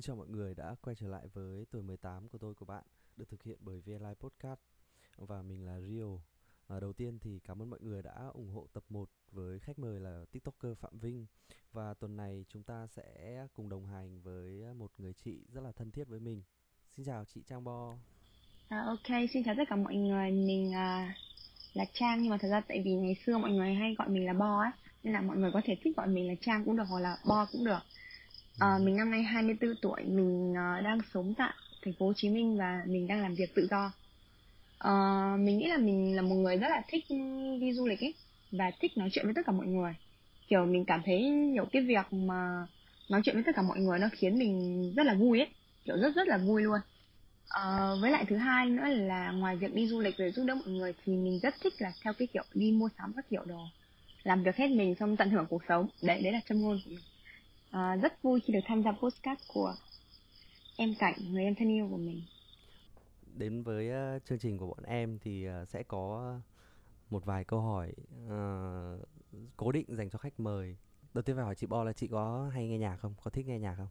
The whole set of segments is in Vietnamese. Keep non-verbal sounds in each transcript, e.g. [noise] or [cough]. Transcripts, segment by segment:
Xin chào mọi người đã quay trở lại với tuổi 18 của tôi của bạn được thực hiện bởi VLI Podcast và mình là Rio. À, đầu tiên thì cảm ơn mọi người đã ủng hộ tập 1 với khách mời là TikToker Phạm Vinh và tuần này chúng ta sẽ cùng đồng hành với một người chị rất là thân thiết với mình. Xin chào chị Trang Bo. À, ok, xin chào tất cả mọi người. Mình uh, là Trang nhưng mà thật ra tại vì ngày xưa mọi người hay gọi mình là Bo ấy nên là mọi người có thể thích gọi mình là Trang cũng được hoặc là Bo cũng được. À, mình năm nay 24 tuổi, mình uh, đang sống tại thành phố Hồ Chí Minh và mình đang làm việc tự do. Uh, mình nghĩ là mình là một người rất là thích đi du lịch ấy và thích nói chuyện với tất cả mọi người. Kiểu mình cảm thấy nhiều cái việc mà nói chuyện với tất cả mọi người nó khiến mình rất là vui ấy, kiểu rất rất là vui luôn. Uh, với lại thứ hai nữa là ngoài việc đi du lịch rồi giúp đỡ mọi người thì mình rất thích là theo cái kiểu đi mua sắm các kiểu đồ làm việc hết mình xong tận hưởng cuộc sống đấy đấy là châm ngôn của mình à, rất vui khi được tham gia postcard của em cảnh người em thân yêu của mình. Đến với uh, chương trình của bọn em thì uh, sẽ có một vài câu hỏi uh, cố định dành cho khách mời. Đầu tiên phải hỏi chị Bo là chị có hay nghe nhạc không? Có thích nghe nhạc không?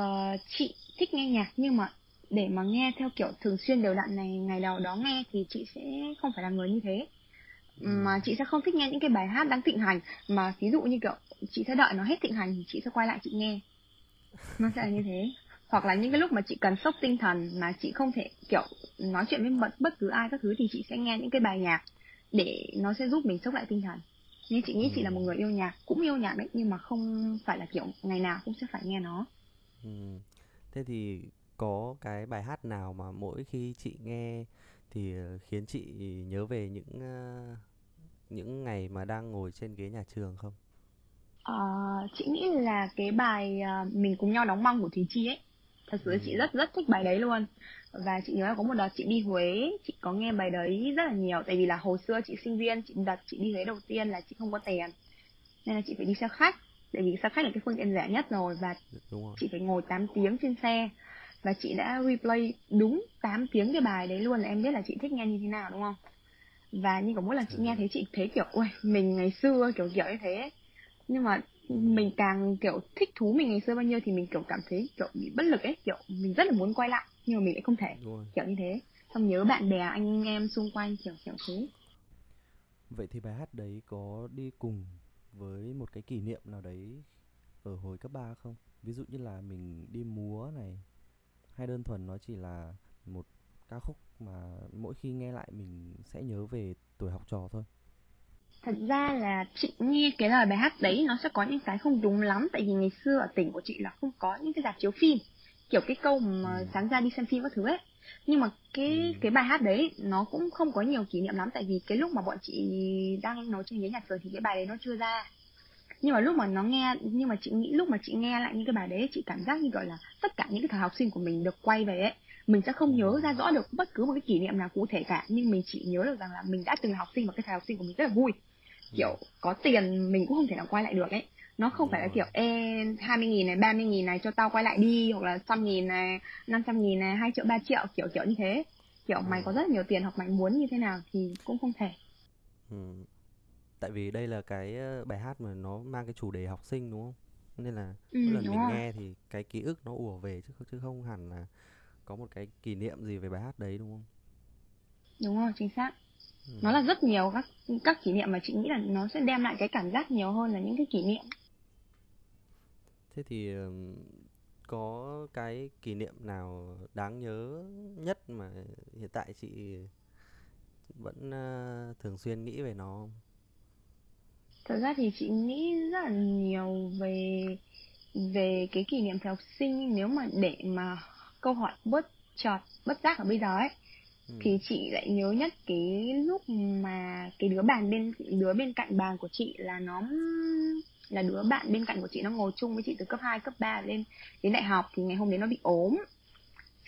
Uh, chị thích nghe nhạc nhưng mà để mà nghe theo kiểu thường xuyên đều đặn này ngày nào đó nghe thì chị sẽ không phải là người như thế mà chị sẽ không thích nghe những cái bài hát đang thịnh hành. Mà ví dụ như kiểu chị sẽ đợi nó hết thịnh hành thì chị sẽ quay lại chị nghe. Nó sẽ là như thế. Hoặc là những cái lúc mà chị cần sốc tinh thần mà chị không thể kiểu nói chuyện với bất, bất cứ ai các thứ thì chị sẽ nghe những cái bài nhạc để nó sẽ giúp mình sốc lại tinh thần. Nhưng chị nghĩ ừ. chị là một người yêu nhạc cũng yêu nhạc đấy nhưng mà không phải là kiểu ngày nào cũng sẽ phải nghe nó. Ừ. thế thì có cái bài hát nào mà mỗi khi chị nghe thì ờ, khiến chị nhớ về những uh, những ngày mà đang ngồi trên ghế nhà trường không? À, chị nghĩ là cái bài uh, mình cùng nhau đóng băng của Thùy Chi ấy thật sự ừ. chị rất rất thích bài đấy luôn và chị nhớ là có một đợt chị đi Huế chị có nghe bài đấy rất là nhiều tại vì là hồi xưa chị sinh viên chị đợt chị đi Huế đầu tiên là chị không có tiền nên là chị phải đi xe khách tại vì xe khách là cái phương tiện rẻ nhất rồi và rồi. chị phải ngồi 8 tiếng trên xe và chị đã replay đúng 8 tiếng cái bài đấy luôn là em biết là chị thích nghe như thế nào đúng không và như có mỗi lần chị nghe thấy chị thấy kiểu ui mình ngày xưa kiểu kiểu như thế nhưng mà mình càng kiểu thích thú mình ngày xưa bao nhiêu thì mình kiểu cảm thấy kiểu bị bất lực ấy. Kiểu mình rất là muốn quay lại nhưng mà mình lại không thể. Kiểu như thế. Xong nhớ bạn bè anh em xung quanh kiểu kiểu thế. Vậy thì bài hát đấy có đi cùng với một cái kỷ niệm nào đấy ở hồi cấp 3 không? Ví dụ như là mình đi múa này hay đơn thuần nó chỉ là một ca khúc mà mỗi khi nghe lại mình sẽ nhớ về tuổi học trò thôi. Thật ra là chị nghe cái lời bài hát đấy nó sẽ có những cái không đúng lắm. Tại vì ngày xưa ở tỉnh của chị là không có những cái dạp chiếu phim kiểu cái câu mà ừ. sáng ra đi xem phim các thứ ấy. Nhưng mà cái ừ. cái bài hát đấy nó cũng không có nhiều kỷ niệm lắm. Tại vì cái lúc mà bọn chị đang nói trên ghế nhạc trường thì cái bài đấy nó chưa ra. Nhưng mà lúc mà nó nghe nhưng mà chị nghĩ lúc mà chị nghe lại những cái bài đấy chị cảm giác như gọi là tất cả những cái thời học sinh của mình được quay về ấy mình sẽ không nhớ ra rõ được bất cứ một cái kỷ niệm nào cụ thể cả nhưng mình chỉ nhớ được rằng là mình đã từng là học sinh và cái thời học sinh của mình rất là vui. Kiểu có tiền mình cũng không thể nào quay lại được ấy. Nó không phải là kiểu ê hai mươi nghìn này ba mươi nghìn này cho tao quay lại đi hoặc là trăm nghìn này năm trăm nghìn này hai triệu ba triệu kiểu kiểu như thế. Kiểu mày có rất nhiều tiền hoặc mày muốn như thế nào thì cũng không thể. Ừ. Tại vì đây là cái bài hát mà nó mang cái chủ đề học sinh đúng không? Nên là ừ, mỗi lần mình rồi. nghe thì cái ký ức nó ùa về chứ chứ không hẳn là có một cái kỷ niệm gì về bài hát đấy đúng không? Đúng rồi chính xác. Ừ. nó là rất nhiều các các kỷ niệm mà chị nghĩ là nó sẽ đem lại cái cảm giác nhiều hơn là những cái kỷ niệm. Thế thì có cái kỷ niệm nào đáng nhớ nhất mà hiện tại chị vẫn uh, thường xuyên nghĩ về nó không? Thật ra thì chị nghĩ rất là nhiều về về cái kỷ niệm thời học sinh. Nếu mà để mà câu hỏi bất chợt bất giác ở bây giờ ấy. Ừ. thì chị lại nhớ nhất cái lúc mà cái đứa bàn bên đứa bên cạnh bàn của chị là nó là đứa bạn bên cạnh của chị nó ngồi chung với chị từ cấp 2, cấp 3 lên đến đại học thì ngày hôm đấy nó bị ốm.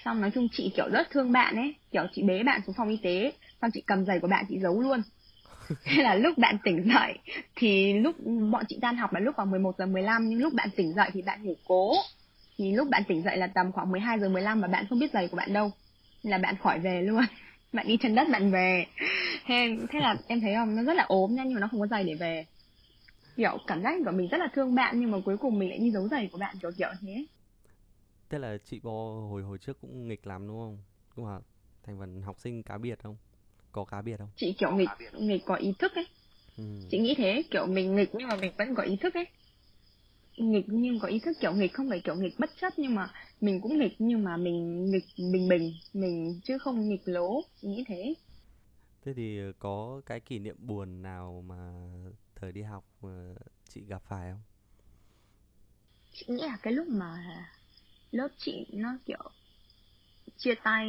Xong nói chung chị kiểu rất thương bạn ấy kiểu chị bế bạn xuống phòng y tế xong chị cầm giày của bạn chị giấu luôn. [laughs] Thế là lúc bạn tỉnh dậy thì lúc bọn chị tan học là lúc khoảng 11 giờ 15 nhưng lúc bạn tỉnh dậy thì bạn ngủ cố thì lúc bạn tỉnh dậy là tầm khoảng 12 giờ 15 mà bạn không biết giày của bạn đâu là bạn khỏi về luôn [laughs] bạn đi chân đất bạn về thế, thế là em thấy không nó rất là ốm nha nhưng mà nó không có giày để về kiểu cảm giác của mình rất là thương bạn nhưng mà cuối cùng mình lại đi giấu giày của bạn kiểu kiểu thế Thế là chị Bo hồi hồi trước cũng nghịch lắm đúng không? Cũng là thành phần học sinh cá biệt không? Có cá biệt không? Chị kiểu nghịch nghịch có ý thức ấy. Ừ. Chị nghĩ thế, kiểu mình nghịch nhưng mà mình vẫn có ý thức ấy. Nghịch nhưng có ý thức kiểu nghịch không phải kiểu nghịch bất chấp nhưng mà mình cũng nghịch nhưng mà mình nghịch bình bình, mình chứ không nghịch lố, nghĩ thế. Thế thì có cái kỷ niệm buồn nào mà thời đi học mà chị gặp phải không? Chị nghĩ là cái lúc mà lớp chị nó kiểu chia tay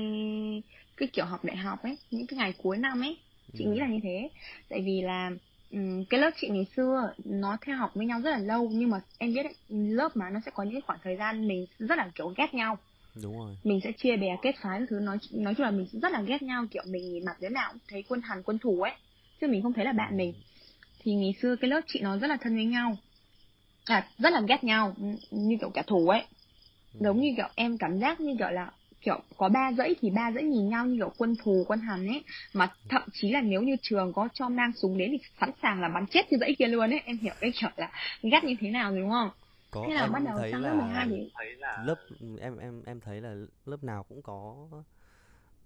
cái kiểu học đại học ấy những cái ngày cuối năm ấy chị Ừ. nghĩ là như thế tại vì là ừm, cái lớp chị ngày xưa nó theo học với nhau rất là lâu nhưng mà em biết đấy, lớp mà nó sẽ có những khoảng thời gian mình rất là kiểu ghét nhau. Đúng rồi. mình sẽ chia bè kết phái thứ nói nói chung là mình rất là ghét nhau kiểu mình nhìn mặt đứa nào cũng thấy quân hằn quân thù ấy chứ mình không thấy là bạn mình. Thì ngày xưa cái lớp chị nó rất là thân với nhau. À rất là ghét nhau như kiểu kẻ thù ấy. Ừ. giống như kiểu em cảm giác như kiểu là kiểu có ba dãy thì ba dãy nhìn nhau như kiểu quân thù quân hằn ấy mà thậm chí là nếu như trường có cho mang súng đến thì sẵn sàng là bắn chết cái dãy kia luôn ấy em hiểu cái kiểu là ghét như thế nào rồi đúng không Có thế là em bắt đầu thấy sang lớp là 12 thì lớp em em em thấy là lớp nào cũng có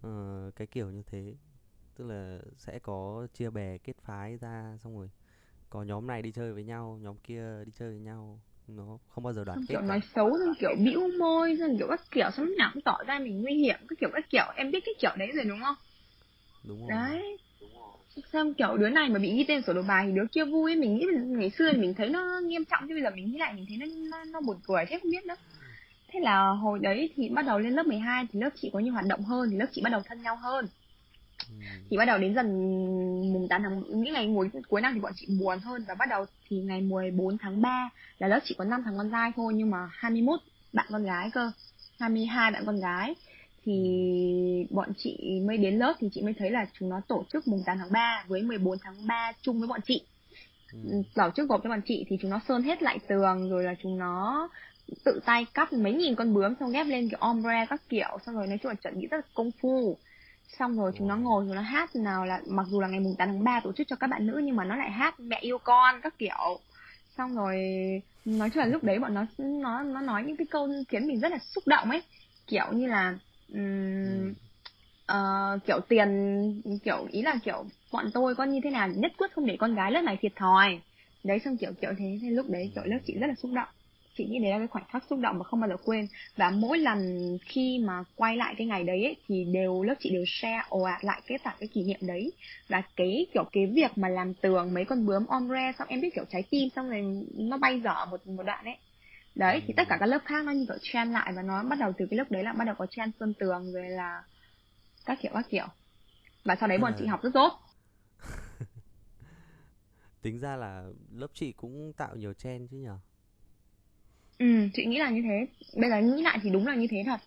ờ, cái kiểu như thế. Tức là sẽ có chia bè kết phái ra xong rồi có nhóm này đi chơi với nhau, nhóm kia đi chơi với nhau. Nó không bao giờ đoàn kết kiểu cả. nói xấu xong kiểu bĩu môi xong kiểu các kiểu xong lúc nào cũng tỏ ra mình nguy hiểm các kiểu các kiểu. Em biết cái kiểu đấy rồi đúng không? Đúng rồi. đấy. Xong kiểu đứa này mà bị ghi tên sổ đầu bài thì đứa kia vui mình nghĩ ngày xưa thì mình thấy nó nghiêm trọng chứ bây giờ mình nghĩ lại mình thấy nó nó, nó buồn cười thế không biết nữa. Thế là hồi đấy thì bắt đầu lên lớp 12 thì lớp chị có nhiều hoạt động hơn thì lớp chị bắt đầu thân nhau hơn Ừ. thì bắt đầu đến dần mùng 8 tháng những ngày cuối cuối năm thì bọn chị buồn hơn và bắt đầu thì ngày 14 tháng 3 là lớp chỉ có 5 thằng con trai thôi nhưng mà 21 bạn con gái cơ 22 bạn con gái thì bọn chị mới đến lớp thì chị mới thấy là chúng nó tổ chức mùng 8 tháng 3 với 14 tháng 3 chung với bọn chị Ừ. tổ chức gộp cho bọn chị thì chúng nó sơn hết lại tường rồi là chúng nó tự tay cắt mấy nghìn con bướm xong ghép lên kiểu ombre các kiểu xong rồi nói chung là chuẩn bị rất là công phu xong rồi chúng nó ngồi chúng nó hát nào là mặc dù là ngày mùng 8 tháng 3 tổ chức cho các bạn nữ nhưng mà nó lại hát mẹ yêu con các kiểu. Xong rồi nói chung là lúc đấy bọn nó nó nó nói những cái câu khiến mình rất là xúc động ấy. Kiểu như là Ừ. ờ, kiểu tiền kiểu ý là kiểu bọn tôi con như thế nào nhất quyết không để con gái lớp này thiệt thòi. Đấy xong kiểu kiểu thế nên lúc đấy kiểu lớp chị rất là xúc động chị nghĩ đấy là cái khoảnh khắc xúc động mà không bao giờ quên. Và mỗi lần khi mà quay lại cái ngày đấy ấy, thì đều lớp chị đều share ồ ạt lại cái cả cái kỷ niệm đấy. Và cái kiểu cái việc mà làm tường mấy con bướm ombre xong em biết kiểu trái tim xong rồi nó bay dở một một đoạn ấy. Đấy thì tất cả các lớp khác nó như kiểu trend lại và nó bắt đầu từ cái lúc đấy là bắt đầu có trend sơn tường rồi là các kiểu các kiểu. Và sau đấy bọn là- chị học rất tốt. [laughs] Tính ra là lớp chị cũng tạo nhiều trend chứ nhở? Ừ chị nghĩ là như thế bây giờ nghĩ lại thì đúng là như thế thật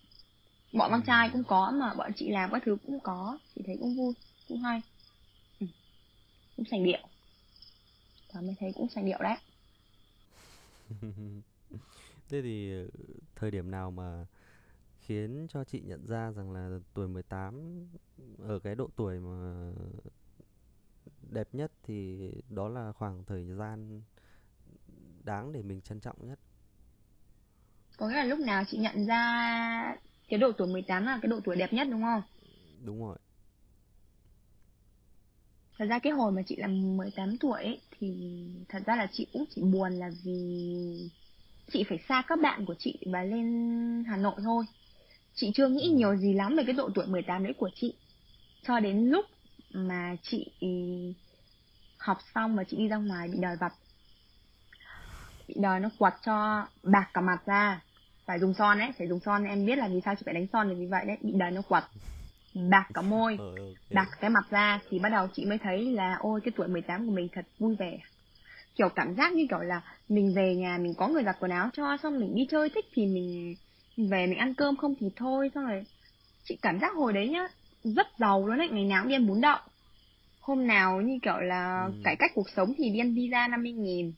bọn con Ừ. trai cũng có mà bọn chị làm các thứ cũng có chị thấy cũng vui cũng hay ừ. cũng sành điệu và mới thấy cũng sành điệu đấy [laughs] Thế thì ờ, thời điểm nào mà khiến cho chị nhận ra rằng là tuổi 18 ở cái độ tuổi mà đẹp nhất thì đó là khoảng thời gian đáng để mình trân trọng nhất. Có nghĩa là lúc nào chị nhận ra cái độ tuổi 18 là cái độ tuổi đẹp nhất đúng không Đúng rồi. Thật ra cái hồi mà chị làm 18 tuổi ấy, thì thật ra là chị cũng chỉ buồn là vì chị phải xa các bạn của chị và lên Hà Nội thôi. Chị chưa nghĩ Ừ. nhiều gì lắm về cái độ tuổi 18 đấy của chị. Cho đến lúc mà chị học xong và chị đi ra ngoài bị đời vật. Bị đời nó quật cho bạc cả mặt ra. Phải dùng son đấy, phải dùng son em biết là vì sao chị phải đánh son là vì vậy đấy, bị đời nó quật. Bạc cả môi Ờ, đặt cái mặt ra thì bắt đầu chị mới thấy là ôi cái tuổi 18 của mình thật vui vẻ. Kiểu cảm giác như kiểu là mình về nhà mình có người giặt quần áo cho xong mình đi chơi thích thì mình về mình ăn cơm không thì thôi. Xong rồi chị cảm giác hồi đấy nhá rất giàu luôn đấy ngày nào cũng đi ăn bún đậu. Hôm nào như kiểu là Ừ. cải cách cuộc sống thì đi ăn pizza 50 nghìn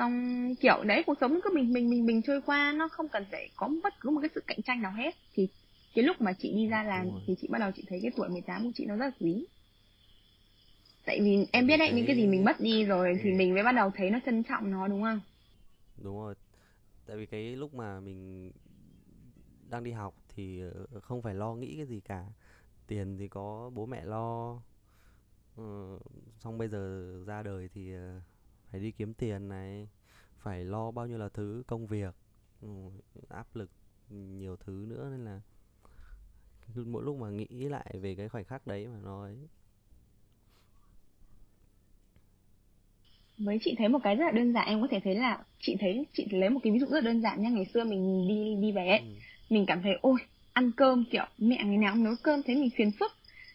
xong kiểu đấy cuộc sống cứ mình mình mình mình trôi qua nó không cần phải có bất cứ một cái sự cạnh tranh nào hết. Thì cái lúc mà chị đi ra làm thì chị bắt đầu chị thấy cái tuổi 18 của chị nó rất là quý. Tại vì em biết đấy những cái gì mình mất đi rồi thì Ừ. mình mới bắt đầu thấy nó trân trọng nó đúng không? Đúng rồi. Tại vì cái lúc mà mình đang đi học thì ờ, không phải lo nghĩ cái gì cả. Tiền thì có bố mẹ lo. Ờ, xong bây giờ ra đời thì ờ, phải đi kiếm tiền này phải lo bao nhiêu là thứ công việc ừ, áp lực nhiều thứ nữa nên là mỗi lúc mà nghĩ lại về cái khoảnh khắc đấy mà nói. Với chị thấy một cái rất là đơn giản em có thể thấy là chị thấy chị lấy một cái ví dụ rất đơn giản nha. Ngày xưa mình đi đi ấy ừ. mình cảm thấy ôi ăn cơm kiểu mẹ ngày nào cũng nấu cơm thấy mình phiền phức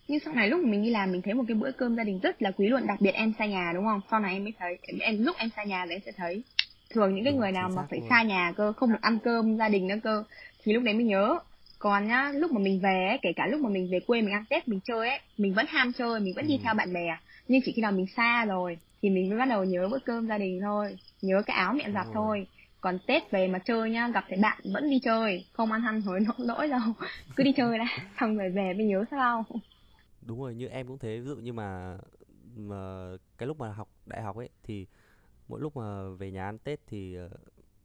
nhưng sau này lúc mình đi làm mình thấy một cái bữa cơm gia đình rất là quý luôn đặc biệt em xa nhà đúng không? Sau này em mới thấy em, em lúc em xa nhà thì em sẽ thấy. Thường những cái người nào mà phải xa nhà cơ không được ăn cơm gia đình nữa cơ thì lúc đấy mới nhớ. Còn nhá lúc mà mình về ấy, kể cả lúc mà mình về quê mình ăn tết mình chơi ấy mình vẫn ham chơi mình vẫn đi theo ừ. bạn bè. Nhưng chỉ khi nào mình xa rồi thì mình mới bắt đầu nhớ bữa cơm gia đình thôi nhớ cái áo mẹ giặt thôi. Còn tết về mà chơi nhá gặp thấy bạn vẫn đi chơi không ăn hăn hối nỗi lỗi đâu. [laughs] Cứ đi chơi đã xong rồi về mới nhớ sao đúng rồi như em cũng thế. Ví dụ như mà mà cái lúc mà học đại học ấy thì mỗi lúc mà về nhà ăn Tết thì ờ,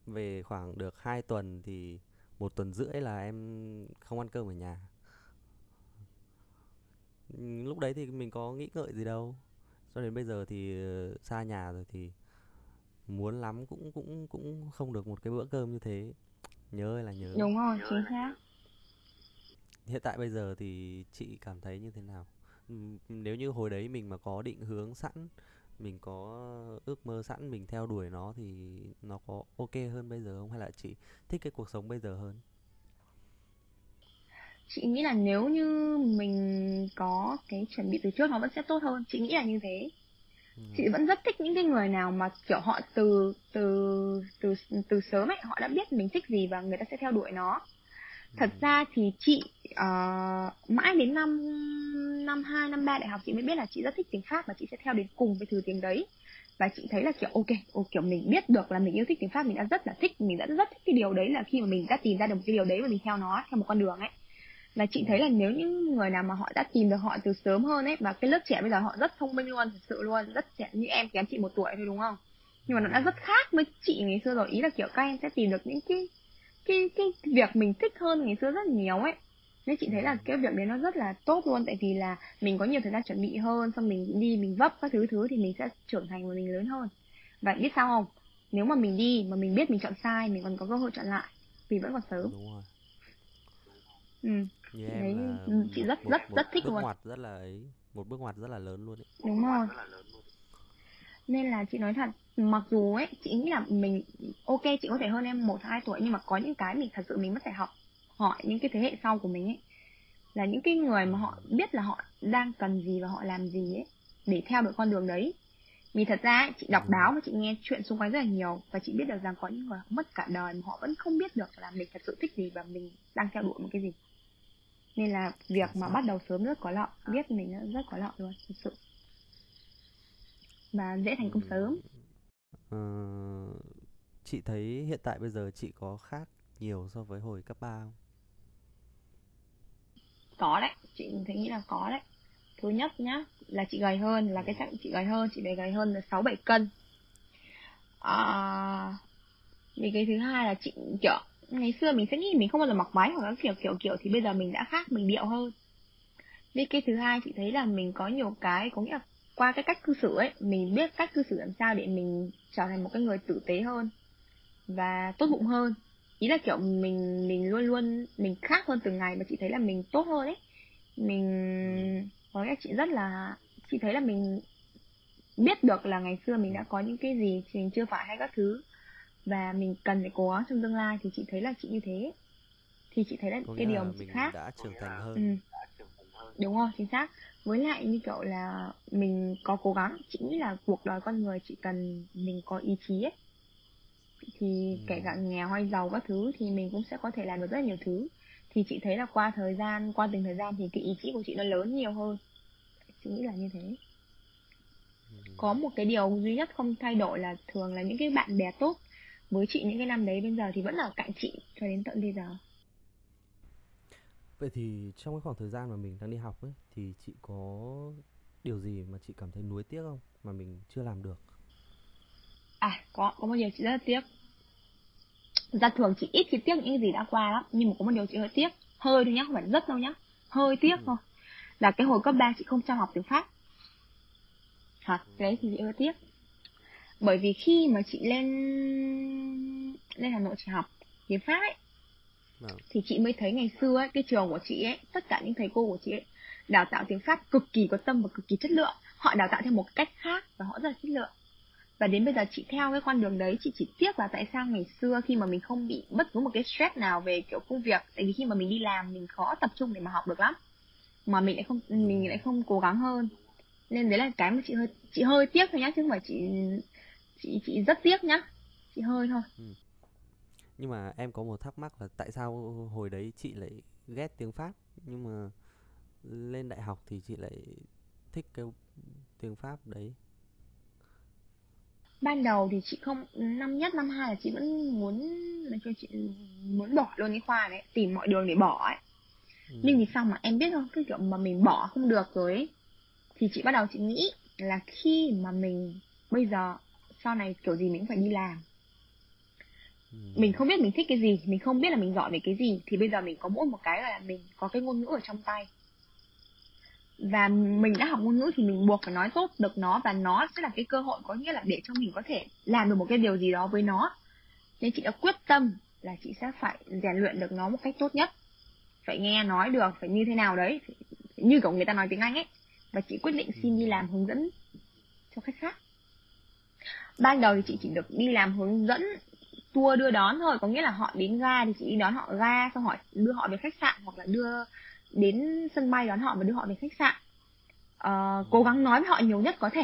về khoảng được 2 tuần thì một tuần rưỡi là em không ăn cơm ở nhà. Ừ, lúc đấy thì mình có nghĩ ngợi gì đâu. Cho đến bây giờ thì ờ, xa nhà rồi thì muốn lắm cũng cũng cũng không được một cái bữa cơm như thế. Nhớ ơi là nhớ. Đúng rồi chính xác hiện tại bây giờ thì chị cảm thấy như thế nào? Nếu như hồi đấy mình mà có định hướng sẵn mình có ước mơ sẵn mình theo đuổi nó thì nó có ok hơn bây giờ không? Hay là chị thích cái cuộc sống bây giờ hơn? Chị nghĩ là nếu như mình có cái chuẩn bị từ trước nó vẫn sẽ tốt hơn. Chị nghĩ là như thế. Chị Ừm, vẫn rất thích những cái người nào mà kiểu họ từ từ từ từ sớm ấy họ đã biết mình thích gì và người ta sẽ theo đuổi nó thật ra thì chị uh, mãi đến năm năm hai năm ba đại học chị mới biết là chị rất thích tiếng Pháp và chị sẽ theo đến cùng với thứ tiếng đấy. Và chị thấy là kiểu ok ô, kiểu mình biết được là mình yêu thích tiếng Pháp mình đã rất là thích mình đã rất thích cái điều đấy là khi mà mình đã tìm ra được một cái điều đấy và mình theo nó theo một con đường ấy. Là chị thấy là nếu những người nào mà họ đã tìm được họ từ sớm hơn ấy và cái lớp trẻ bây giờ họ rất thông minh luôn thật sự luôn rất trẻ như em kém chị một tuổi thôi đúng không? Nhưng mà nó đã rất khác với chị ngày xưa rồi ý là kiểu các em sẽ tìm được những cái cái cái việc mình thích hơn ngày xưa rất nhiều ấy. Nên chị thấy là ừm, cái việc đấy nó rất là tốt luôn tại vì là mình có nhiều thời gian chuẩn bị hơn xong mình đi mình vấp các thứ thứ thì mình sẽ trưởng thành và mình lớn hơn. Và biết sao không? Nếu mà mình đi mà mình biết mình chọn sai mình còn có cơ hội chọn lại vì vẫn còn sớm. Đúng rồi. Ừ. Như là ừ, chị một rất một rất một rất thích bước luôn. ngoặt rất là ấy một bước ngoặt rất là lớn luôn ấy. Đúng rồi nên là chị nói thật mặc dù ấy chị nghĩ là mình ok chị có thể hơn em một hai tuổi nhưng mà có những cái mình thật sự mình mất phải học hỏi những cái thế hệ sau của mình ấy. Là những cái người mà họ biết là họ đang cần gì và họ làm gì ấy để theo được con đường đấy. Vì thật ra ấy, chị đọc rồi báo và chị nghe chuyện xung quanh rất là nhiều và chị biết được rằng có những người mất cả đời mà họ vẫn không biết được là mình thật sự thích gì và mình đang theo đuổi một cái gì. Nên là việc mà xác bắt đầu sớm rất có lợi biết mình rất có lợi luôn thật sự và dễ thành công sớm. Ờ, chị thấy hiện tại bây giờ chị có khác nhiều so với hồi cấp 3 không? Có đấy chị thấy nghĩ là có đấy. Thứ nhất nhá là chị gầy hơn là cái chắc chị gầy hơn chị phải gầy hơn là sáu bảy cân. À, vì cái thứ hai là chị kiểu ngày xưa mình sẽ nghĩ mình không bao giờ mặc váy hoặc là kiểu kiểu kiểu thì bây giờ mình đã khác mình điệu hơn. Vì cái thứ hai chị thấy là mình có nhiều cái có nghĩa là qua cái cách cư xử ấy mình biết cách cư xử làm sao để mình trở thành một cái người tử tế hơn và tốt bụng hơn. Ý là kiểu mình mình luôn luôn mình khác hơn từng ngày mà chị thấy là mình tốt hơn ấy. Mình có nghĩa là chị rất là chị thấy là mình biết được là ngày xưa mình đã có những cái gì mình chưa phải hay các thứ và mình cần phải cố gắng trong tương lai thì chị thấy là chị như thế. Thì chị thấy là có cái điều mình khác. đã trưởng thành ừ. Hơn đúng rồi chính xác với lại như kiểu là mình có cố gắng chị nghĩ là cuộc đời con người chỉ cần mình có ý chí ấy thì kể cả nghèo hay giàu các thứ thì mình cũng sẽ có thể làm được rất nhiều thứ. Thì chị thấy là qua thời gian qua từng thời gian thì cái ý chí của chị nó lớn nhiều hơn. Chị nghĩ là như thế. Có ừm. một cái điều duy nhất không thay đổi là thường là những cái bạn bè tốt. Với chị những cái năm đấy bây giờ thì vẫn ở cạnh chị cho đến tận bây giờ Vậy thì trong cái khoảng thời gian mà mình đang đi học ấy thì chị có điều gì mà chị cảm thấy nuối tiếc không? Mà mình chưa làm được? à có có một điều chị rất là tiếc. Ra thường chị ít khi tiếc những gì đã qua lắm nhưng mà có một điều chị hơi tiếc. Hơi thôi nhá không phải rất đâu nhá. Hơi tiếc ừ. thôi. Là cái hồi cấp 3 chị không cho học tiếng pháp. Thật cái đấy thì chị hơi tiếc. Bởi vì khi mà chị lên lên hà nội chị học tiếng pháp ấy vâng. thì chị mới thấy ngày xưa ấy, cái trường của chị ấy tất cả những thầy cô của chị ấy đào tạo tiếng pháp cực kỳ có tâm và cực kỳ chất lượng. Họ đào tạo theo một cách khác và họ rất là chất lượng. Và đến bây giờ chị theo cái con đường đấy chị chỉ tiếc là tại sao ngày xưa khi mà mình không bị bất cứ một cái stress nào về kiểu công việc tại vì khi mà mình đi làm mình khó tập trung để mà học được lắm mà mình lại không mình lại không cố gắng hơn. Nên đấy là cái mà chị hơi chị hơi tiếc thôi nhá chứ không phải chị chị chị rất tiếc nhá. Chị hơi thôi. Ừ. nhưng mà em có một thắc mắc là tại sao hồi đấy chị lại ghét tiếng pháp nhưng mà lên đại học thì chị lại thích cái tiếng pháp đấy ban đầu thì chị không năm nhất năm hai là chị vẫn muốn là cho chị muốn bỏ luôn cái khoa đấy tìm mọi đường để bỏ ấy ừ. nhưng vì sao mà em biết không cái kiểu mà mình bỏ không được rồi ấy, thì chị bắt đầu chị nghĩ là khi mà mình bây giờ sau này kiểu gì mình cũng phải đi làm. Mình không biết mình thích cái gì mình không biết là mình giỏi về cái gì thì bây giờ mình có mỗi một cái là mình có cái ngôn ngữ ở trong tay. Và mình đã học ngôn ngữ thì mình buộc phải nói tốt được nó và nó sẽ là cái cơ hội có nghĩa là để cho mình có thể làm được một cái điều gì đó với nó. Nên chị đã quyết tâm là chị sẽ phải rèn luyện được nó một cách tốt nhất. Phải nghe nói được phải như thế nào đấy phải, như kiểu người ta nói tiếng anh ấy. Và chị quyết định xin đi làm hướng dẫn cho khách khác. Ban đầu thì chị chỉ được đi làm hướng dẫn tour đưa đón thôi có nghĩa là họ đến ga thì chị đi đón họ ga xong hỏi đưa họ về khách sạn hoặc là đưa đến sân bay đón họ và đưa họ về khách sạn. Uh, cố gắng nói với họ nhiều nhất có thể.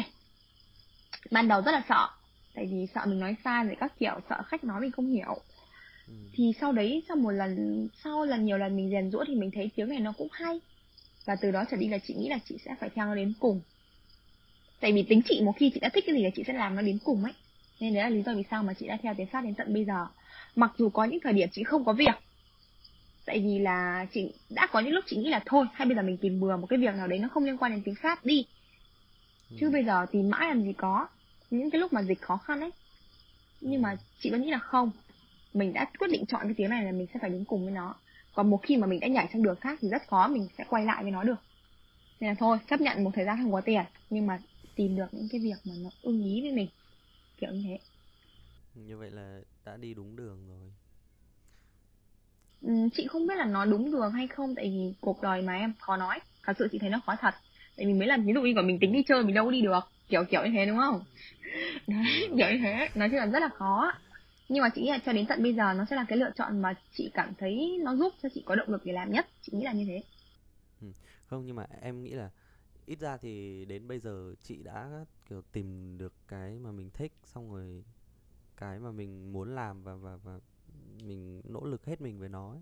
Ban đầu rất là sợ tại vì sợ mình nói sai rồi các kiểu sợ khách nói mình không hiểu. Ừ. thì sau đấy sau một lần sau lần nhiều lần mình rèn rũa thì mình thấy tiếng này nó cũng hay. Và từ đó trở đi là chị nghĩ là chị sẽ phải theo nó đến cùng. Tại vì tính chị một khi chị đã thích cái gì là chị sẽ làm nó đến cùng ấy nên đấy là lý do vì sao mà chị đã theo tiếng pháp đến tận bây giờ. Mặc dù có những thời điểm chị không có việc tại vì là chị đã có những lúc chị nghĩ là thôi hay bây giờ mình tìm bừa một cái việc nào đấy nó không liên quan đến tiếng pháp đi. Chứ ừ. bây giờ tìm mãi làm gì có. Những cái lúc mà dịch khó khăn ấy. Nhưng mà chị vẫn nghĩ là không. Mình đã quyết định chọn cái tiếng này là mình sẽ phải đứng cùng với nó. Còn một khi mà mình đã nhảy sang đường khác thì rất khó mình sẽ quay lại với nó được. Nên là thôi chấp nhận một thời gian không có tiền nhưng mà tìm được những cái việc mà nó ưng ý với mình kiểu như thế. Như vậy là đã đi đúng đường rồi. Ừ, chị không biết là nó đúng đường hay không tại vì cuộc đời mà em khó nói. Thật sự chị thấy nó khó thật. Tại vì mới làm ví dụ như của mình tính đi chơi mình đâu có đi được. Kiểu kiểu như thế đúng không? Đấy kiểu như thế. Nói chung là rất là khó. Nhưng mà chị nghĩ là cho đến tận bây giờ nó sẽ là cái lựa chọn mà chị cảm thấy nó giúp cho chị có động lực để làm nhất. Chị nghĩ là như thế. Ừ. không nhưng mà em nghĩ là ít ra thì đến bây giờ chị đã kiểu tìm được cái mà mình thích xong rồi cái mà mình muốn làm và và và mình nỗ lực hết mình với nó ấy.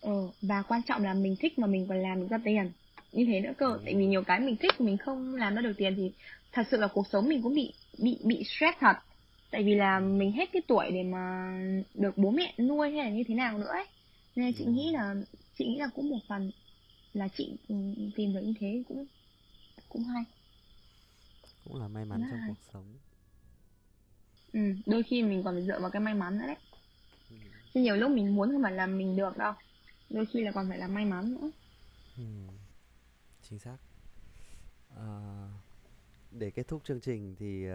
Ừ, và quan trọng là mình thích mà mình còn làm được ra tiền như thế nữa cơ ừ. tại vì nhiều cái mình thích mình không làm ra được tiền thì thật sự là cuộc sống mình cũng bị bị bị stress thật tại vì là mình hết cái tuổi để mà được bố mẹ nuôi hay là như thế nào nữa ấy nên chị ừ. nghĩ là chị nghĩ là cũng một phần là chị ừ, tìm được như thế cũng cũng hay cũng là may mắn Rất trong hay. cuộc sống ừ, đôi khi mình còn phải dựa vào cái may mắn nữa đấy ừ. chứ nhiều lúc mình muốn không phải là mình được đâu đôi khi là còn phải là may mắn nữa ừ. chính xác à, để kết thúc chương trình thì uh,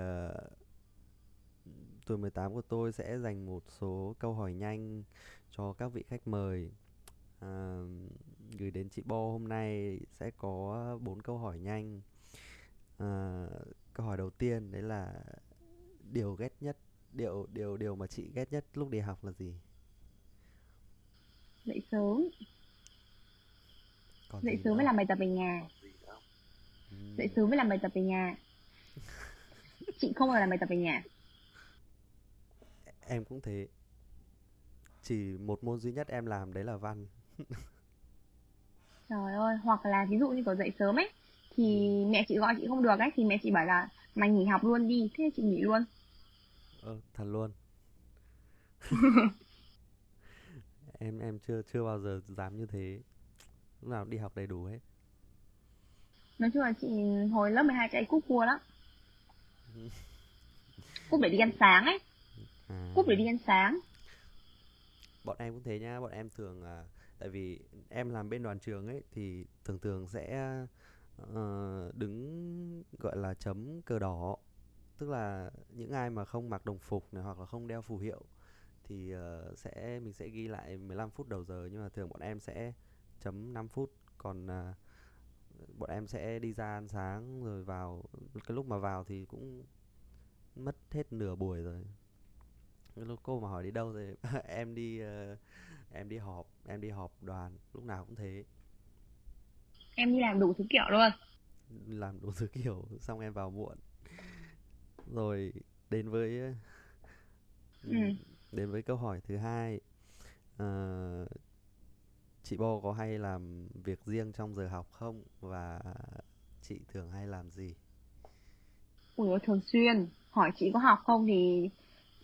tuổi 18 của tôi sẽ dành một số câu hỏi nhanh cho các vị khách mời à, gửi đến chị Bo hôm nay sẽ có bốn câu hỏi nhanh. À, câu hỏi đầu tiên đấy là điều ghét nhất điều điều điều mà chị ghét nhất lúc đi học là gì? Dậy sớm. Còn dậy sớm mới làm bài tập về nhà. Uhm. dậy sớm mới làm bài tập về nhà. Chị không bao làm bài tập về nhà. Em cũng thế. Chỉ một môn duy nhất em làm đấy là văn trời ơi hoặc là ví dụ như kiểu dậy sớm ấy thì ừ. mẹ chị gọi chị không được ấy thì mẹ chị bảo là mày nghỉ học luôn đi thế chị nghỉ luôn. Ờ thật luôn. [laughs] Em em chưa chưa bao giờ dám như thế. Lúc nào đi học đầy đủ hết nói chung là chị hồi lớp 12 chạy cúp cua lắm. [laughs] Cúp để đi ăn sáng ấy. À, cúp để đi ăn sáng. Bọn em cũng thế nhá bọn em thường à, tại vì em làm bên đoàn trường ấy thì thường thường sẽ uh, đứng gọi là chấm cờ đỏ. Tức là những ai mà không mặc đồng phục này hoặc là không đeo phù hiệu thì uh, sẽ mình sẽ ghi lại 15 phút đầu giờ. Nhưng mà thường bọn em sẽ chấm 5 phút. Còn uh, bọn em sẽ đi ra ăn sáng rồi vào cái lúc mà vào thì cũng mất hết nửa buổi rồi lúc cô mà hỏi đi đâu thì [laughs] em đi ờ, em đi họp em đi họp đoàn lúc nào cũng thế. Em đi làm đủ thứ kiểu luôn. Làm đủ thứ kiểu xong em vào muộn. Rồi đến với ờ, ừ. đến với câu hỏi thứ hai. Ờ, chị Bo có hay làm việc riêng trong giờ học không? Và chị thường hay làm gì? Dồi, thường xuyên. Hỏi chị có học không thì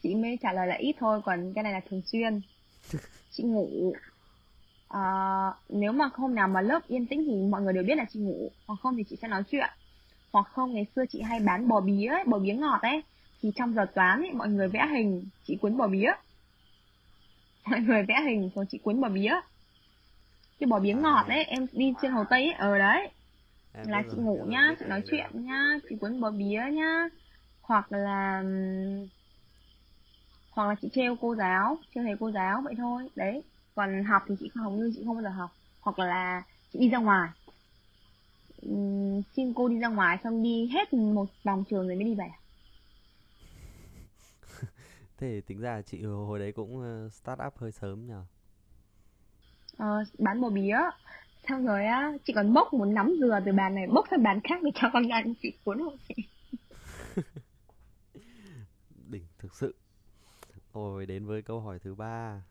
chị mới trả lời là ít thôi còn cái này là thường xuyên. [laughs] Chị ngủ. À, nếu mà hôm nào mà lớp yên tĩnh thì mọi người đều biết là chị ngủ. Hoặc không thì chị sẽ nói chuyện. Hoặc không ngày xưa chị hay bán bò bía ấy, bò bía ngọt ấy. Thì trong giờ toán ấy mọi người vẽ hình chị cuốn bò bía. Mọi người vẽ hình rồi chị cuốn bò bía. Cái bò bía ngọt à ấy em đi trên Hồ Tây ấy ở đấy. Em là chị ngủ nhá chị nói chuyện nhá chị cuốn bò bía nhá. Hoặc là hoặc là chị trêu cô giáo trêu thầy cô giáo vậy thôi. Đấy. Còn học thì chị không hầu như chị không bao giờ học. Hoặc là chị đi ra ngoài. Ừm, xin cô đi ra ngoài xong đi hết một vòng trường rồi mới đi về. [laughs] Thế thì tính ra chị hồi đấy cũng ờ, start up hơi sớm nhờ. Ờ, bán bò bía. Xong rồi á chị còn bốc một nắm dừa từ bàn này bốc sang bàn khác để cho con gái chị cuốn hộ chị. [laughs] Đỉnh thực sự rồi đến với câu hỏi thứ ba.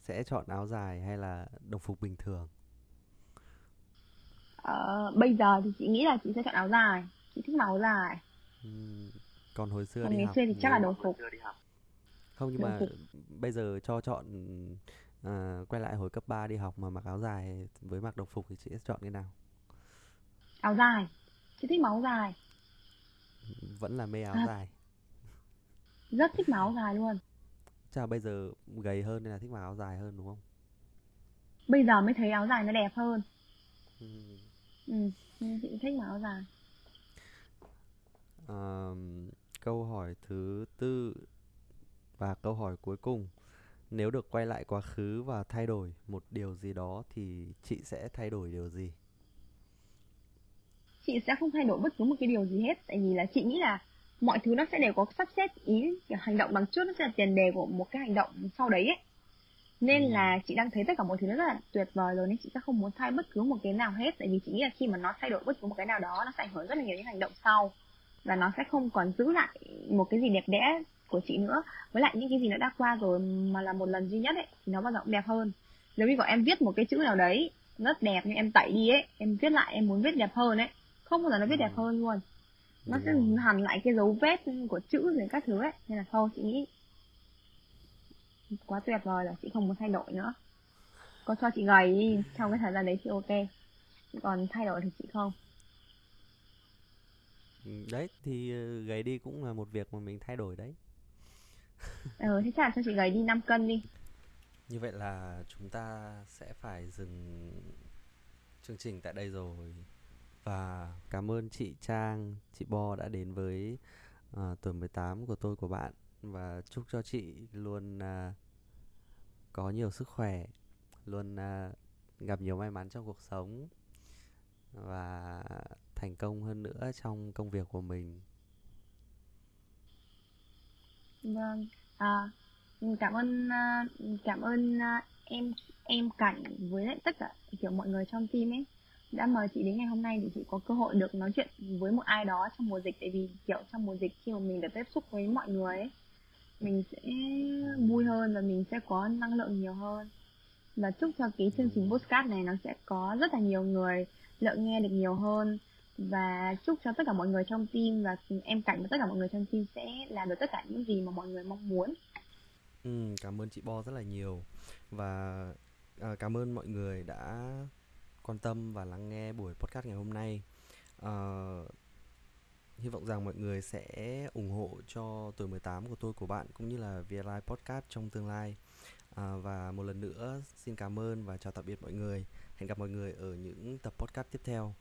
Sẽ chọn áo dài hay là đồng phục bình thường? Ờ, bây giờ thì chị nghĩ là chị sẽ chọn áo dài. Chị thích áo dài. Ừm, còn hồi xưa còn đi ngày học xưa thì chắc là đồng phục. Không nhưng đồng mà phục. bây giờ cho chọn à, quay lại hồi cấp 3 đi học mà mặc áo dài với mặc đồng phục thì chị sẽ chọn cái nào? Áo dài. Chị thích mặc áo dài. Vẫn là mê áo à, dài. Rất thích áo dài luôn chắc là bây giờ gầy hơn nên là thích mặc áo dài hơn đúng không? Bây giờ mới thấy áo dài nó đẹp hơn. Ừ nên chị thích mặc áo dài. Ờm, câu hỏi thứ tư và câu hỏi cuối cùng. Nếu được quay lại quá khứ và thay đổi một điều gì đó thì chị sẽ thay đổi điều gì? Chị sẽ không thay đổi bất cứ một cái điều gì hết tại vì là chị nghĩ là mọi thứ nó sẽ đều có sắp xếp ý kiểu hành động đằng trước nó sẽ là tiền đề của một cái hành động sau đấy ấy. Nên Ừm, là chị đang thấy tất cả mọi thứ nó rất là tuyệt vời rồi nên chị sẽ không muốn thay bất cứ một cái nào hết. Tại vì chị nghĩ là khi mà nó thay đổi bất cứ một cái nào đó nó sẽ ảnh hưởng rất là nhiều những hành động sau. Và nó sẽ không còn giữ lại một cái gì đẹp đẽ của chị nữa. Với lại những cái gì nó đã qua rồi mà là một lần duy nhất ấy thì nó bao giờ cũng đẹp hơn. Nếu như còn em viết một cái chữ nào đấy rất đẹp nhưng em tẩy đi ấy em viết lại em muốn viết đẹp hơn ấy. Không bao giờ nó viết đẹp ừm, hơn luôn nó sẽ hằn lại cái dấu vết của chữ rồi các thứ ấy. Nên là thôi chị nghĩ quá tuyệt vời rồi chị không muốn thay đổi nữa. Có cho chị gầy đi trong cái thời gian đấy thì ok. Còn thay đổi thì chị không. Ừ, đấy thì ờ, gầy đi cũng là một việc mà mình thay đổi đấy. [laughs] Ừ thế chắc là cho chị gầy đi 5 cân đi. Như vậy là chúng ta sẽ phải dừng chương trình tại đây rồi và cảm ơn chị Trang, chị Bo đã đến với uh, tuổi 18 của tôi của bạn và chúc cho chị luôn uh, có nhiều sức khỏe, luôn uh, gặp nhiều may mắn trong cuộc sống và thành công hơn nữa trong công việc của mình. vâng à, cảm ơn cảm ơn em em cảnh với lại tất cả kiểu mọi người trong team ấy đã mời chị đến ngày hôm nay để chị có cơ hội được nói chuyện với một ai đó trong mùa dịch. Tại vì kiểu trong mùa dịch khi mà mình được tiếp xúc với mọi người ấy mình sẽ vui hơn và mình sẽ có năng lượng nhiều hơn. Và chúc cho cái chương trình podcast này nó sẽ có rất là nhiều người lượng nghe được nhiều hơn. Và chúc cho tất cả mọi người trong team và em cảnh và tất cả mọi người trong team sẽ làm được tất cả những gì mà mọi người mong muốn. Ừ, cảm ơn chị Bo rất là nhiều. Và à, cảm ơn mọi người đã quan tâm và lắng nghe buổi podcast ngày hôm nay. Uh, hy vọng rằng mọi người sẽ ủng hộ cho tuổi 18 của tôi của bạn cũng như là VLI Podcast trong tương lai. À, và một lần nữa xin cảm ơn và chào tạm biệt mọi người. Hẹn gặp mọi người ở những tập podcast tiếp theo.